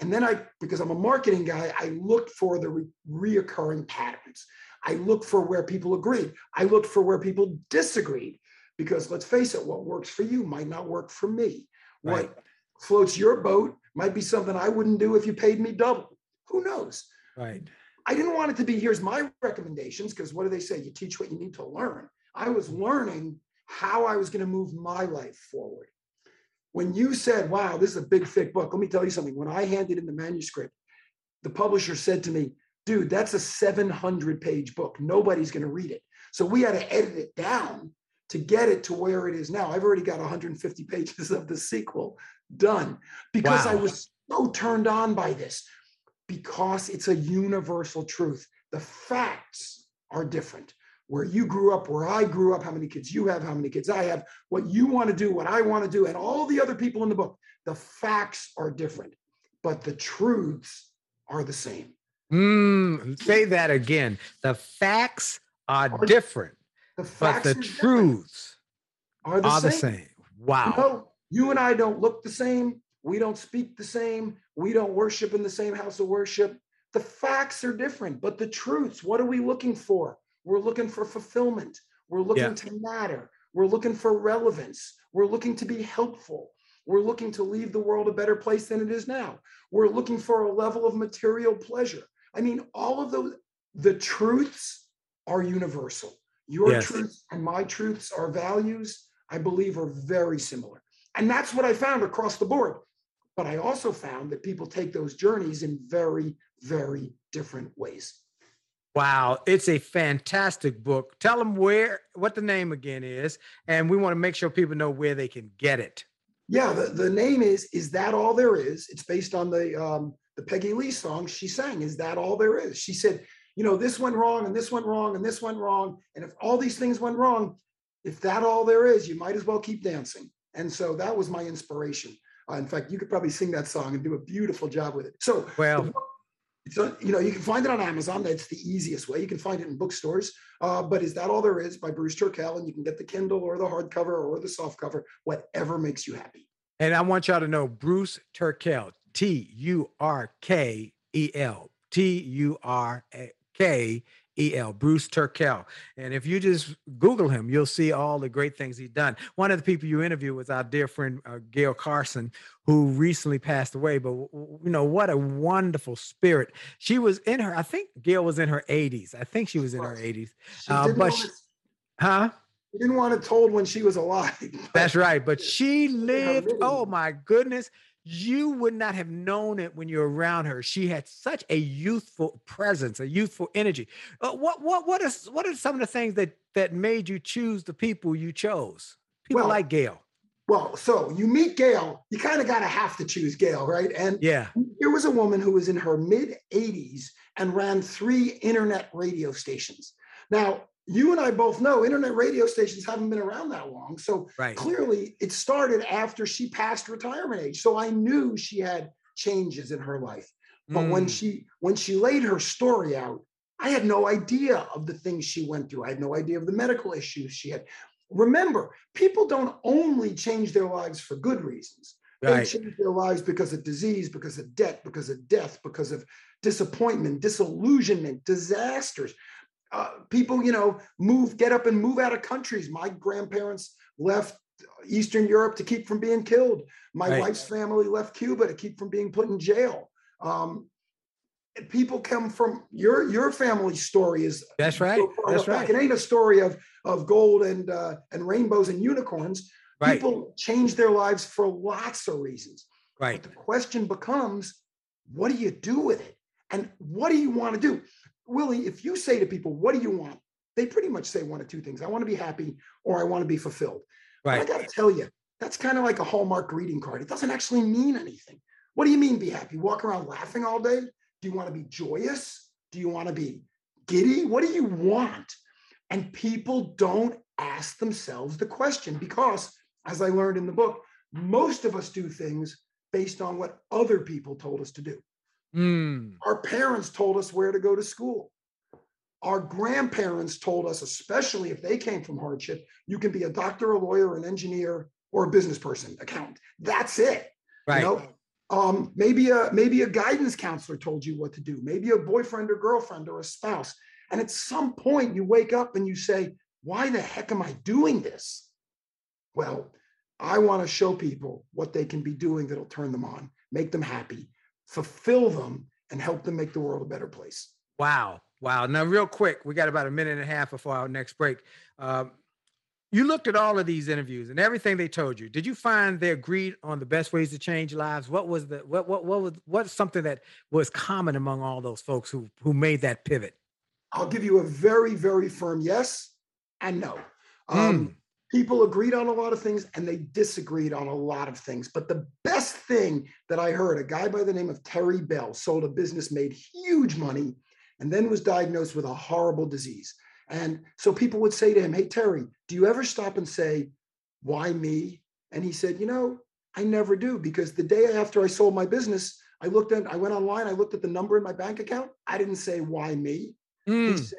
And then I, because I'm a marketing guy, I looked for the re- reoccurring patterns. I looked for where people agreed. I looked for where people disagreed. Because let's face it, what works for you might not work for me. Right. What floats your boat might be something I wouldn't do if you paid me double. Who knows? Right. I didn't want it to be here's my recommendations because what do they say? You teach what you need to learn. I was mm. learning how I was going to move my life forward when you said, wow, this is a big, thick book, let me tell you something. When I handed in the manuscript, the publisher said to me, dude, that's a 700 page book. Nobody's going to read it. So we had to edit it down to get it to where it is now. I've already got 150 pages [laughs] of the sequel done because I was so turned on by this because it's a universal truth. The facts are different. Where you grew up, where I grew up, how many kids you have, how many kids I have, what you want to do, what I want to do, and all the other people in the book, the facts are different, but the truths are the same. Mm, say that again. The facts are Are- different, The but facts the are different, truths are the are the same. same. Wow. No, you and I don't look the same. We don't speak the same. We don't worship in the same house of worship. The facts are different, but the truths, what are we looking for? We're looking for fulfillment. We're looking Yeah. to matter. We're looking for relevance. We're looking to be helpful. We're looking to leave the world a better place than it is now. We're looking for a level of material pleasure. I mean, all of those, the truths are universal. Your Yes. truths and my truths, our values, I believe, are very similar. And that's what I found across the board. But I also found that people take those journeys in very, very different ways. Wow, it's a fantastic book. Tell them where, what the name again is, and we want to make sure people know where they can get it. Yeah, the, the name is Is That All There Is? It's based on the um, the Peggy Lee song she sang, Is That All There Is? She said, you know, this went wrong and this went wrong and this went wrong. And if all these things went wrong, if that all there is, you might as well keep dancing. And so that was my inspiration. Uh, in fact, you could probably sing that song and do a beautiful job with it. So, Well, on- you know, you can find it on Amazon. That's the easiest way. You can find it in bookstores. Uh, but is that all there is by Bruce Turkel? And you can get the Kindle or the hardcover or the soft cover, whatever makes you happy. and I want y'all to know Bruce Turkel, T U R K E L, T U R K E L, Bruce Turkel. And if you just Google him, you'll see all the great things he's done. One of the people you interviewed was our dear friend uh, Gail Carson, who recently passed away. But you know what a wonderful spirit. She was in her. I think Gail was in her 80s. I think she was in her 80s. She Uh, but she- Huh? she didn't want it told when she was alive. [laughs] That's right. But she [laughs] lived, oh my goodness. You would not have known it when you're around her. She had such a youthful presence, a youthful energy. Uh, what what what is what are some of the things that that made you choose the people you chose? People Well, like Gail. Well, so you meet Gail, you kind of got to have to choose Gail, right? And Yeah. here was a woman who was in her mid 80s and ran three internet radio stations. Now, you and I both know internet radio stations haven't been around that long. So Right. clearly it started after she passed retirement age. So I knew she had changes in her life. But when Mm. she when she laid her story out, I had no idea of the things she went through. I had no idea of the medical issues she had. Remember, people don't only change their lives for good reasons. They change their lives because of disease, because of debt, because of death, because of disappointment, disillusionment, disasters. Uh, people, you know, move, get up and move out of countries. My grandparents left Eastern Europe to keep from being killed. My Right. wife's family left Cuba to keep from being put in jail. Um, people come from your your family story is That's right. That's back. right. It ain't a story of of gold and uh, and rainbows and unicorns. Right. People change their lives for lots of reasons. Right. But the question becomes, what do you do with it? And what do you want to do? Willie, if you say to people, what do you want? They pretty much say one of two things. I want to be happy or I want to be fulfilled. But I got to tell you, that's kind of like a Hallmark greeting card. It doesn't actually mean anything. What do you mean be happy? Walk around laughing all day? Do you want to be joyous? Do you want to be giddy? What do you want? And people don't ask themselves the question because, as I learned in the book, most of us do things based on what other people told us to do. Mm. Our parents told us where to go to school. Our grandparents told us, especially if they came from hardship, you can be a doctor, a lawyer, an engineer, or a business person, accountant. That's it. Right. You know, um, maybe a maybe a guidance counselor told you what to do. Maybe a boyfriend or girlfriend or a spouse. And at some point, you wake up and you say, "Why the heck am I doing this?" Well, I want to show people what they can be doing that'll turn them on, make them happy, fulfill them, and help them make the world a better place. Wow. Wow. Now, real quick, we got about a minute and a half before our next break. Um, you looked at all of these interviews and everything they told you. Did you find they agreed on the best ways to change lives? What was the what what what was what's something that was common among all those folks who who made that pivot? I'll give you a very, very firm yes and no. Um, people agreed on a lot of things and they disagreed on a lot of things. But the best thing that I heard, a guy by the name of Terry Bell sold a business, made huge money, and then was diagnosed with a horrible disease. And so people would say to him, Hey, Terry, do you ever stop and say, Why me? And he said, You know, I never do because the day after I sold my business, I looked at, I went online, I looked at the number in my bank account. I didn't say, Why me? He Mm, said,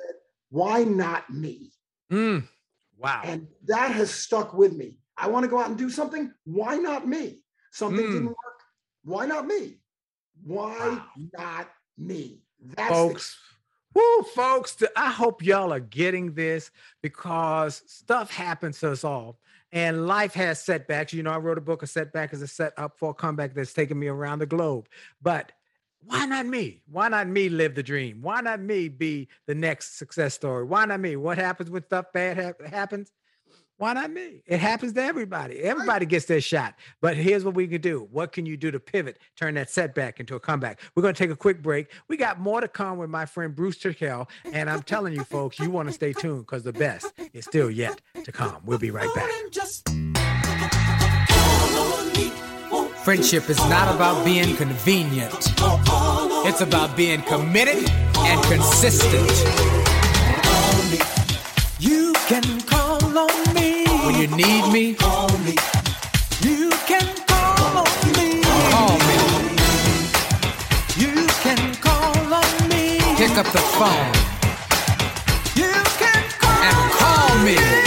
Why not me? mm. Wow. And that has stuck with me. I want to go out and do something. Why not me? Something Mm. didn't work. Why not me? Why Wow. not me? That's the folks. Woo, folks, I hope y'all are getting this because stuff happens to us all. And life has setbacks. You know, I wrote a book, A Setback is a Set Up for a Comeback that's taken me around the globe. But why not me? Why not me live the dream? Why not me be the next success story? Why not me? What happens when stuff bad hap- happens? Why not me? It happens to everybody. Everybody gets their shot. But here's what we can do. What can you do to pivot, turn that setback into a comeback? We're going to take a quick break. We got more to come with my friend Bruce Turkel. And I'm telling you, folks, you want to stay tuned because the best is still yet to come. We'll be right back. Friendship is not about being convenient. It's about being committed and consistent. You can call on me when you need me. Call me. You can call on me. Call me. You can call on me. Pick up the phone. You can call and call me.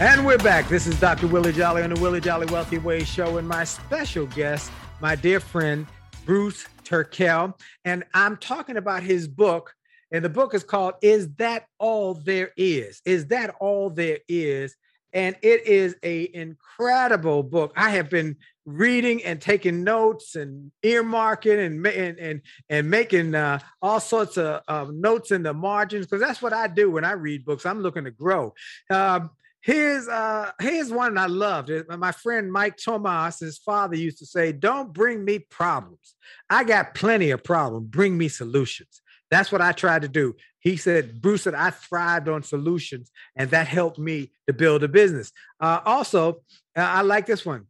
And we're back. This is Dr. Willie Jolly on the Willie Jolly Wealthy Way Show, and my special guest, my dear friend Bruce Turkel. And I'm talking about his book, and the book is called Is That All There Is? Is That All There Is? and it is a incredible book. I have been reading and taking notes and earmarking and and and, and making uh, all sorts of, of notes in the margins because that's what I do when I read books. I'm looking to grow. Um, Here's uh here's one I loved. My friend Mike Thomas, his father used to say, "Don't bring me problems. I got plenty of problems. Bring me solutions." That's what I tried to do. He said, Bruce said, I thrived on solutions, and that helped me to build a business. Uh, also, uh, I like this one.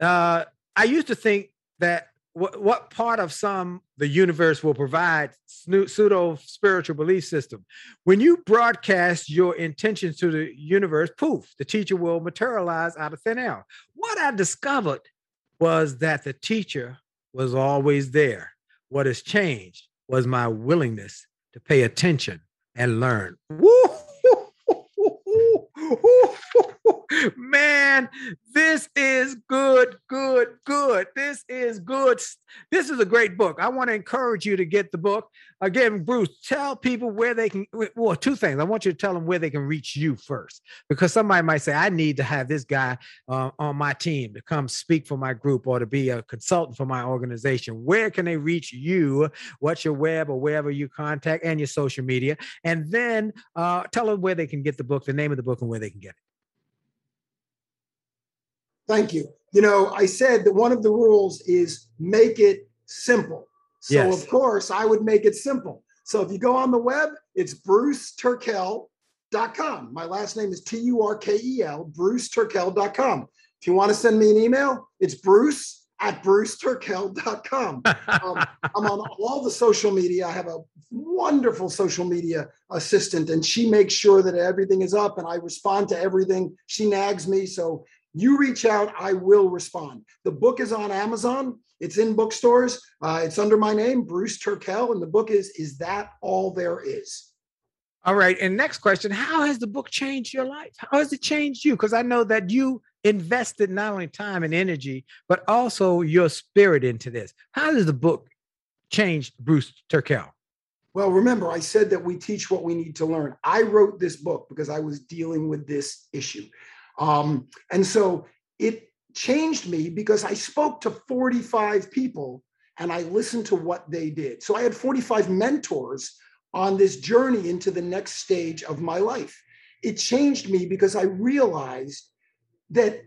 Uh, I used to think that what, what part of some the universe will provide pseudo spiritual belief system? When you broadcast your intentions to the universe poof the teacher will materialize out of thin air. What i discovered was that the teacher was always there. What has changed was my willingness to pay attention and learn. Woo! Man, this is good, good, good. This is good. This is a great book. I want to encourage you to get the book. Again, Bruce, tell people where they can. Well, two things. I want you to tell them where they can reach you first, because somebody might say, I need to have this guy uh, on my team to come speak for my group or to be a consultant for my organization. Where can they reach you? What's your web or wherever you contact and your social media? And then uh, tell them where they can get the book, the name of the book, and where they can get it. Thank you. You know, I said that one of the rules is make it simple. So, yes. of course, I would make it simple. So, if you go on the web, it's bruceturkel.com. My last name is T U R K E L, bruceturkel.com. If you want to send me an email, it's bruce at bruceturkel.com. um, I'm on all the social media. I have a wonderful social media assistant, and she makes sure that everything is up and I respond to everything. She nags me. So you reach out, I will respond. The book is on Amazon. It's in bookstores. Uh, it's under my name, Bruce Turkel, and the book is "Is That All There Is." All right. And next question: How has the book changed your life? How has it changed you? Because I know that you invested not only time and energy, but also your spirit into this. How does the book change Bruce Turkel? Well, remember, I said that we teach what we need to learn. I wrote this book because I was dealing with this issue. Um, and so it changed me because I spoke to 45 people and I listened to what they did. So I had 45 mentors on this journey into the next stage of my life. It changed me because I realized that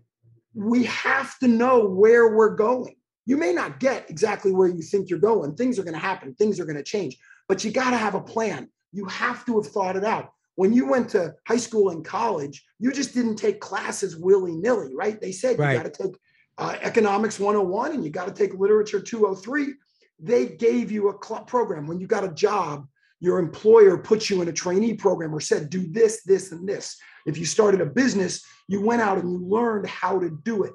we have to know where we're going. You may not get exactly where you think you're going. Things are going to happen, things are going to change, but you got to have a plan. You have to have thought it out when you went to high school and college, you just didn't take classes willy nilly, right? They said right. you got to take uh, economics 101 and you got to take literature 203. They gave you a cl- program. When you got a job, your employer put you in a trainee program or said, do this, this, and this. If you started a business, you went out and you learned how to do it,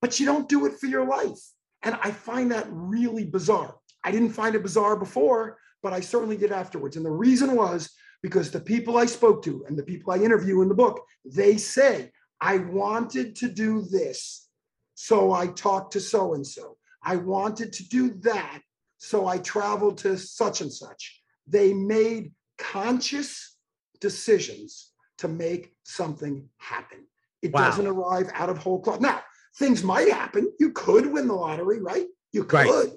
but you don't do it for your life. And I find that really bizarre. I didn't find it bizarre before, but I certainly did afterwards. And the reason was because the people I spoke to and the people I interview in the book, they say, I wanted to do this. So I talked to so and so. I wanted to do that. So I traveled to such and such. They made conscious decisions to make something happen. It wow. doesn't arrive out of whole cloth. Now, things might happen. You could win the lottery, right? You could. Right.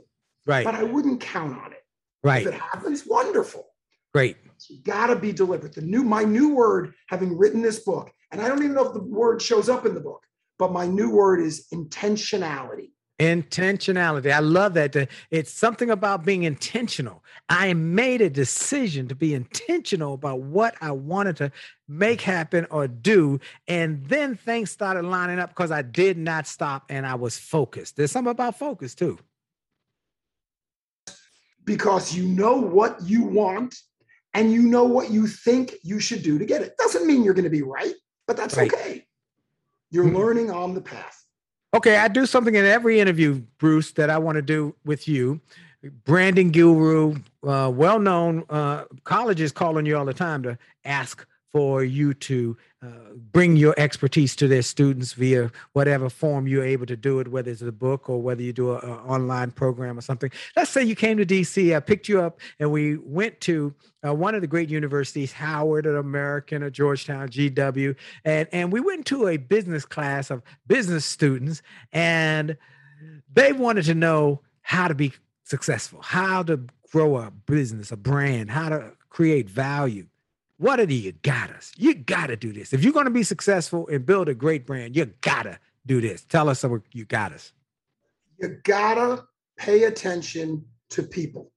right. But I wouldn't count on it. Right. If it happens, wonderful. Great. You got to be deliberate. The new, my new word, having written this book, and I don't even know if the word shows up in the book, but my new word is intentionality. Intentionality. I love that. It's something about being intentional. I made a decision to be intentional about what I wanted to make happen or do. And then things started lining up because I did not stop and I was focused. There's something about focus too. Because you know what you want and you know what you think you should do to get it. Doesn't mean you're going to be right, but that's right. okay. You're mm-hmm. learning on the path. Okay, I do something in every interview, Bruce, that I want to do with you. Branding guru, uh, well known uh, colleges calling you all the time to ask for you to uh, bring your expertise to their students via whatever form you're able to do it, whether it's a book or whether you do an online program or something. Let's say you came to DC, I picked you up, and we went to uh, one of the great universities, Howard, or American, or Georgetown, GW, and and we went to a business class of business students, and they wanted to know how to be successful, how to grow a business, a brand, how to create value. What are the you got us? You got to do this. If you're going to be successful and build a great brand, you got to do this. Tell us some you got us. You got to pay attention to people.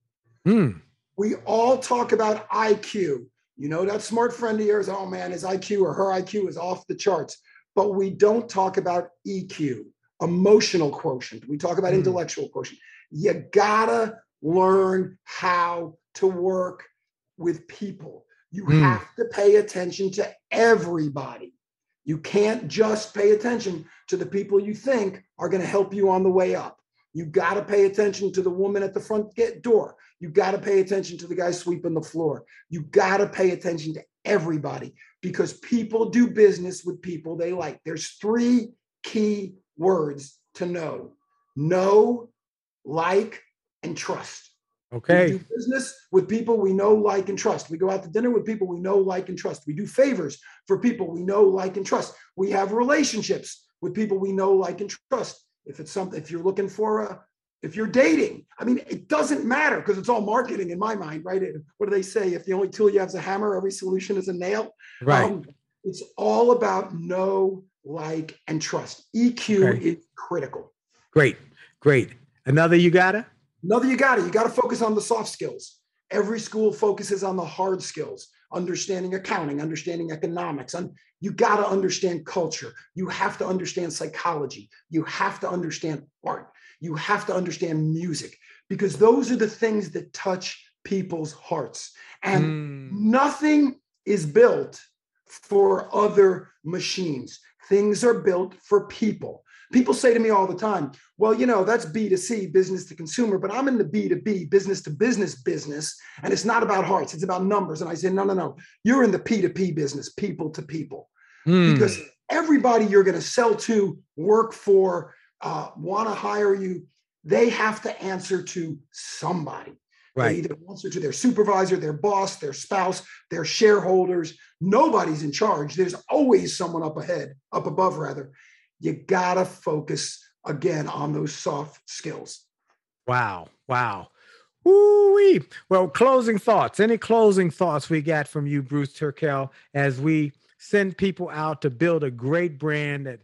Hmm. We all talk about IQ. You know, that smart friend of yours, oh man, his IQ or her IQ is off the charts. But we don't talk about EQ, emotional quotient. We talk about Mm. intellectual quotient. You gotta learn how to work with people. You Mm. have to pay attention to everybody. You can't just pay attention to the people you think are going to help you on the way up. You got to pay attention to the woman at the front gate door. You got to pay attention to the guy sweeping the floor. You got to pay attention to everybody because people do business with people they like. There's three key words to know know, like, and trust. We Okay. do business with people we know, like, and trust. We go out to dinner with people we know, like, and trust. We do favors for people we know, like, and trust. We have relationships with people we know, like, and trust. If it's something, if you're looking for a, if you're dating, I mean, it doesn't matter because it's all marketing in my mind, right? What do they say? If the only tool you have is a hammer, every solution is a nail. Right. Um, it's all about know, like, and trust. EQ Okay. is critical. great. Great. Another you got it? Another, you got it. You got to focus on the soft skills. Every school focuses on the hard skills, understanding accounting, understanding economics. And you got to understand culture. You have to understand psychology. You have to understand art. You have to understand music because those are the things that touch people's hearts. And Mm. nothing is built for other machines. Things are built for people. People say to me all the time, well, you know, that's B2C, business to consumer, but I'm in the B2B, business to business business, and it's not about hearts, it's about numbers. And I say, no, no, no, you're in the P2P business, people to people, Mm. because everybody you're going to sell to, work for, uh, want to hire you, they have to answer to somebody. They right. either answer to their supervisor, their boss, their spouse, their shareholders. Nobody's in charge. There's always someone up ahead, up above, rather. You got to focus again on those soft skills. Wow. Wow. Woo-wee. Well, closing thoughts. Any closing thoughts we got from you, Bruce Turkel, as we send people out to build a great brand that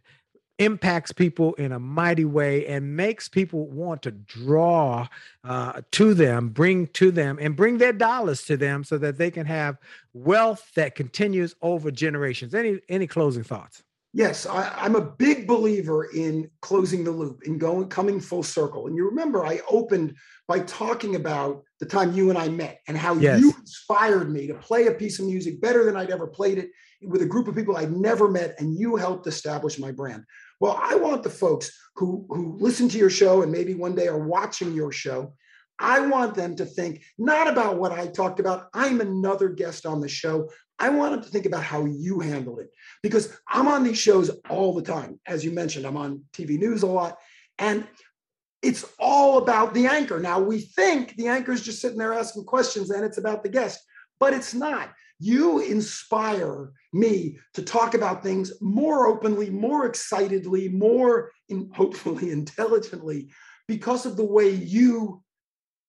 impacts people in a mighty way and makes people want to draw uh, to them, bring to them, and bring their dollars to them so that they can have wealth that continues over generations. Any any closing thoughts? Yes, I, I'm a big believer in closing the loop, in going coming full circle. And you remember I opened by talking about the time you and I met and how Yes. you inspired me to play a piece of music better than I'd ever played it with a group of people I'd never met, and you helped establish my brand. Well, I want the folks who who listen to your show and maybe one day are watching your show. I want them to think not about what I talked about. I'm another guest on the show. I want them to think about how you handled it because I'm on these shows all the time. As you mentioned, I'm on TV news a lot. And it's all about the anchor. Now, we think the anchor is just sitting there asking questions and it's about the guest, but it's not. You inspire me to talk about things more openly, more excitedly, more in, [laughs] hopefully intelligently because of the way you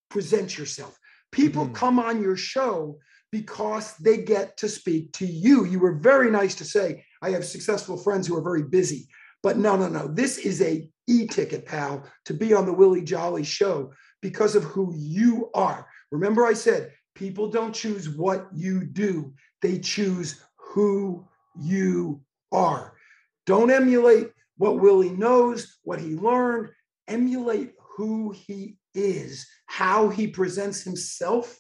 present yourself. People Mhm. come on your show because they get to speak to you. You were very nice to say, I have successful friends who are very busy. But no, no, no. This is a e-ticket, pal, to be on the Willie Jolly show because of who you are. Remember, I said people don't choose what you do, they choose who you are. Don't emulate what Willie knows, what he learned. Emulate who he is, how he presents himself,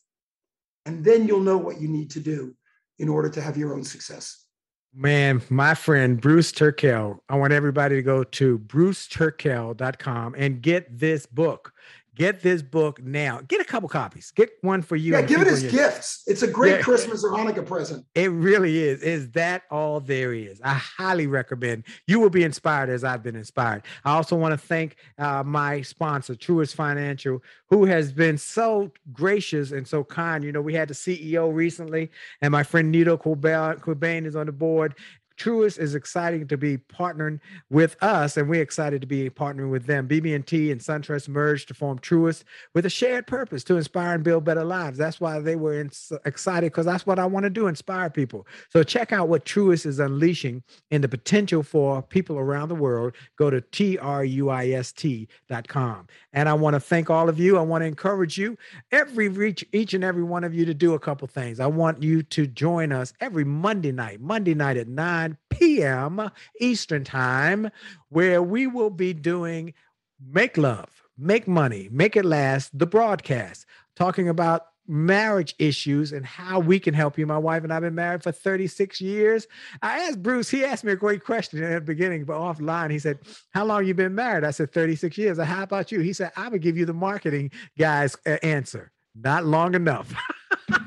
and then you'll know what you need to do in order to have your own success. Man, my friend Bruce Turkel, I want everybody to go to bruceturkel.com and get this book. Get this book now. Get a couple copies. Get one for you. Yeah, and give it as gifts. It's a great Yeah. Christmas or Hanukkah present. It really is. Is that all there is? I highly recommend. You will be inspired as I've been inspired. I also want to thank uh, my sponsor, Truist Financial, who has been so gracious and so kind. You know, we had the CEO recently, and my friend Nido Qubein is on the board. Truist is exciting to be partnering with us, and we're excited to be partnering with them. BB&T and SunTrust merged to form Truist with a shared purpose to inspire and build better lives. That's why they were excited because that's what I want to do: inspire people. So check out what Truist is unleashing in the potential for people around the world. Go to truist.com. And I want to thank all of you. I want to encourage you, every reach each and every one of you to do a couple things. I want you to join us every Monday night, Monday night at 9 p.m. Eastern Time, where we will be doing Make Love, Make Money, Make It Last, the broadcast, talking about marriage issues and how we can help you. My wife and I have been married for 36 years. I asked Bruce, he asked me a great question at the beginning, but offline, he said, How long you been married? I said, 36 years. I, How about you? He said, I would give you the marketing guy's uh, answer. Not long enough. [laughs]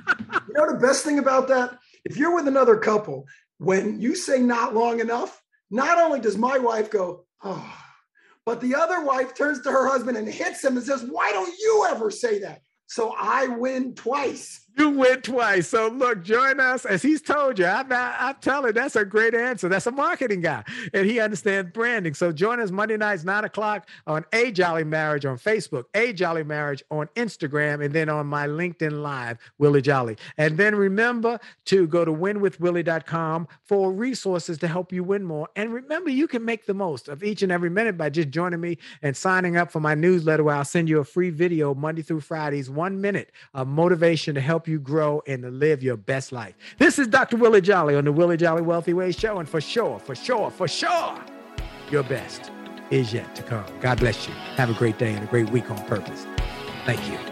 You know the best thing about that? If you're with another couple, when you say not long enough, not only does my wife go, oh, but the other wife turns to her husband and hits him and says, Why don't you ever say that? So I win twice. You went twice. So look, join us as he's told you. I'm, not, I'm telling that's a great answer. That's a marketing guy, and he understands branding. So join us Monday nights, nine o'clock on A Jolley Marriage on Facebook, A Jolley Marriage on Instagram, and then on my LinkedIn Live, Willie Jolley. And then remember to go to winwithwillie.com for resources to help you win more. And remember, you can make the most of each and every minute by just joining me and signing up for my newsletter where I'll send you a free video Monday through Fridays, one minute of motivation to help you grow and live your best life. This is Dr. Willie Jolley on the Willie Jolley Wealthy Way Show. And for sure, for sure, for sure, your best is yet to come. God bless you. Have a great day and a great week on purpose. Thank you.